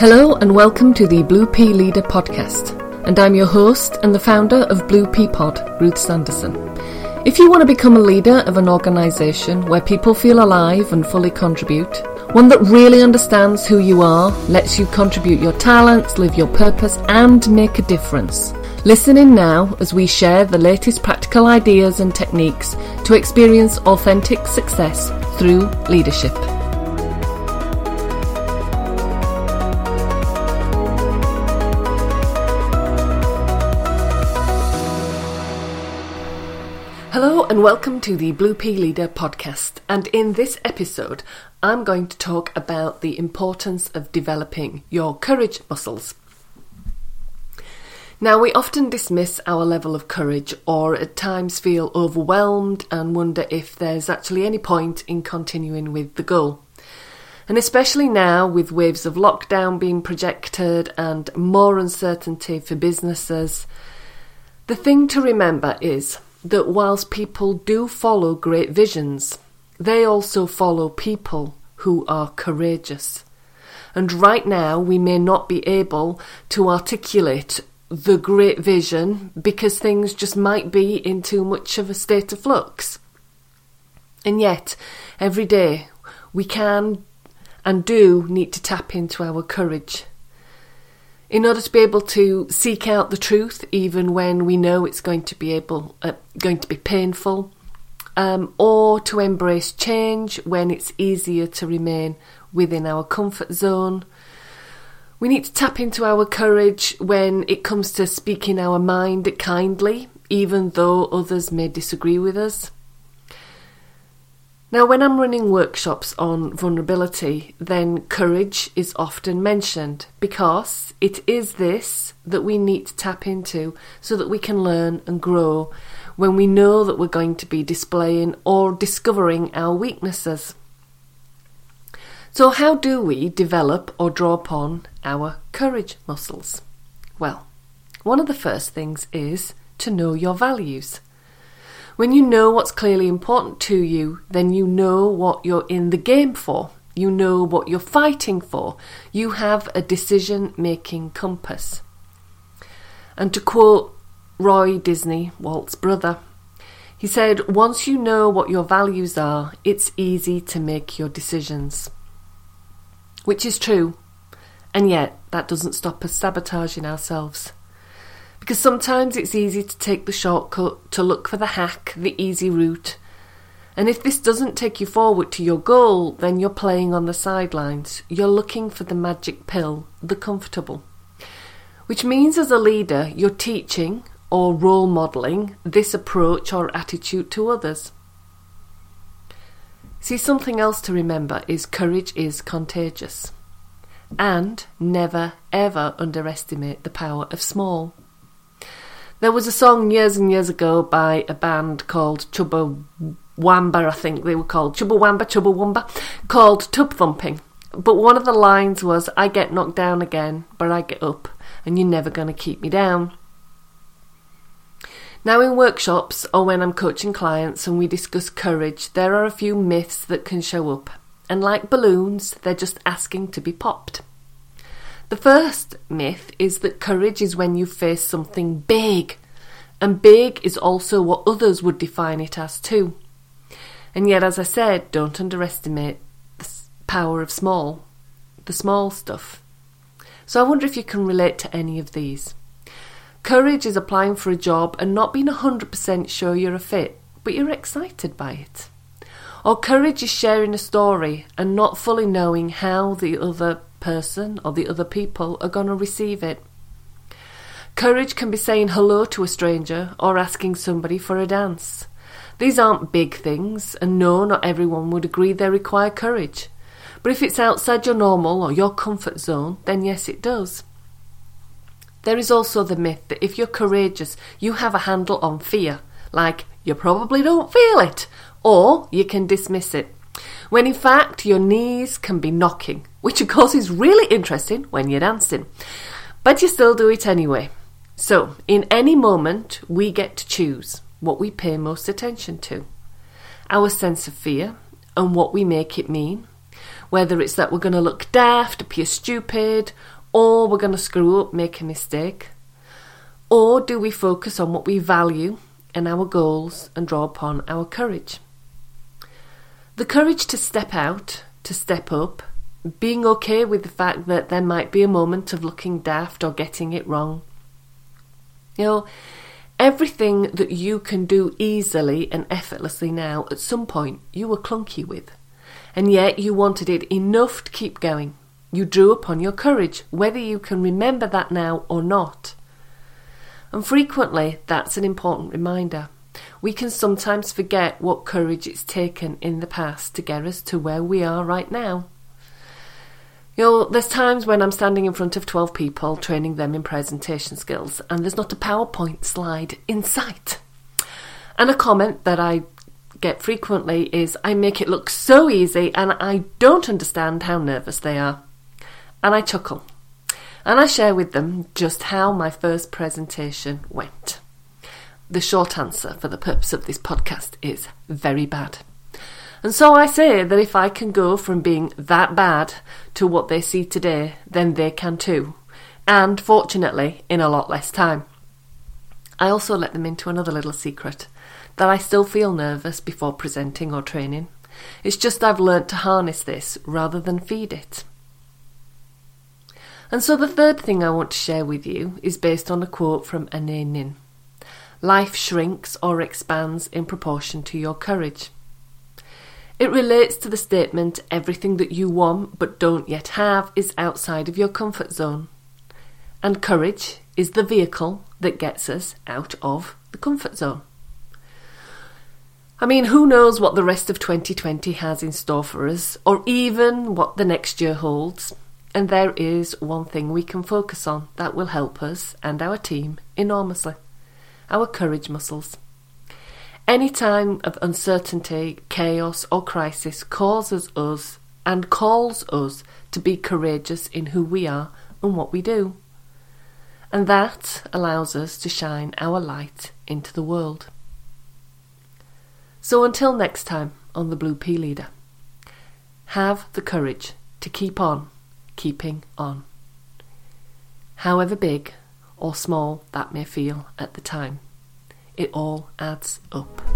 Hello and welcome to the Blue Pea Leader podcast. And I'm your host and the founder of Blue Pea Pod, Ruth Sanderson. If you want to become a leader of an organisation where people feel alive and fully contribute, one that really understands who you are, lets you contribute your talents, live your purpose, and make a difference. Listen in now as we share the latest practical ideas and techniques to experience authentic success through leadership. And welcome to the Blue Pea Leader podcast. And in this episode, I'm going to talk about the importance of developing your courage muscles. Now, we often dismiss our level of courage or at times feel overwhelmed and wonder if there's actually any point in continuing with the goal. And especially now, with waves of lockdown being projected and more uncertainty for businesses, the thing to remember is that whilst people do follow great visions, they also follow people who are courageous. And right now, we may not be able to articulate the great vision because things just might be in too much of a state of flux. And yet, every day, we can and do need to tap into our courage. In order to be able to seek out the truth, even when we know it's going to be able, uh, going to be painful, um, or to embrace change when it's easier to remain within our comfort zone, we need to tap into our courage when it comes to speaking our mind kindly, even though others may disagree with us. Now, when I'm running workshops on vulnerability, then courage is often mentioned because it is this that we need to tap into so that we can learn and grow when we know that we're going to be displaying or discovering our weaknesses. So, how do we develop or draw upon our courage muscles? Well, one of the first things is to know your values. When you know what's clearly important to you, then you know what you're in the game for. You know what you're fighting for. You have a decision making compass. And to quote Roy Disney, Walt's brother, he said, Once you know what your values are, it's easy to make your decisions which is true. And yet, that doesn't stop us sabotaging ourselves. Because sometimes it's easy to take the shortcut, to look for the hack, the easy route. And if this doesn't take you forward to your goal, then you're playing on the sidelines. You're looking for the magic pill, the comfortable. Which means, as a leader, you're teaching or role modelling this approach or attitude to others. See, something else to remember is courage is contagious. And never, ever underestimate the power of small. There was a song years and years ago by a band called Chubba Wamba, I think they were called Chumbawamba, Chubba Wamba, called Tub Thumping. But one of the lines was, I get knocked down again, but I get up, and you're never going to keep me down. Now, in workshops or when I'm coaching clients and we discuss courage, there are a few myths that can show up, and like balloons, they're just asking to be popped. The first myth is that courage is when you face something big, and big is also what others would define it as too. And yet, as I said, don't underestimate the power of small, the small stuff. So I wonder if you can relate to any of these. Courage is applying for a job and not being 100% sure you're a fit, but you're excited by it. Or courage is sharing a story and not fully knowing how the other person or the other people are going to receive it. Courage can be saying hello to a stranger or asking somebody for a dance. These aren't big things, and no, not everyone would agree they require courage. But if it's outside your normal or your comfort zone, then yes, it does. There is also the myth that if you're courageous, you have a handle on fear, like you probably don't feel it, or you can dismiss it. When in fact, your knees can be knocking, which of course is really interesting when you're dancing. But you still do it anyway. So, in any moment, we get to choose what we pay most attention to our sense of fear and what we make it mean, Whether it's that we're going to look daft, appear stupid, or we're going to screw up, make a mistake. Or do we focus on what we value and our goals and draw upon our courage? The courage to step out, to step up, being okay with the fact that there might be a moment of looking daft or getting it wrong. You know, everything that you can do easily and effortlessly now, at some point you were clunky with, and yet you wanted it enough to keep going. You drew upon your courage, whether you can remember that now or not. And frequently, that's an important reminder. We can sometimes forget what courage it's taken in the past to get us to where we are right now. You know, there's times when I'm standing in front of 12 people training them in presentation skills and there's not a PowerPoint slide in sight. And a comment that I get frequently is I make it look so easy and I don't understand how nervous they are. And I chuckle. And I share with them just how my first presentation went. The short answer for the purpose of this podcast is very bad. And so I say that if I can go from being that bad to what they see today, then they can too. And fortunately, in a lot less time. I also let them into another little secret that I still feel nervous before presenting or training. It's just I've learnt to harness this rather than feed it. And so the third thing I want to share with you is based on a quote from Anaïs Nin. Life shrinks or expands in proportion to your courage. It relates to the statement everything that you want but don't yet have is outside of your comfort zone. And courage is the vehicle that gets us out of the comfort zone. I mean, who knows what the rest of 2020 has in store for us, or even what the next year holds. And there is one thing we can focus on that will help us and our team enormously our courage muscles. Any time of uncertainty, chaos, or crisis causes us and calls us to be courageous in who we are and what we do. And that allows us to shine our light into the world. So until next time on the Blue Pea Leader, have the courage to keep on keeping on. However big or small that may feel at the time. It all adds up.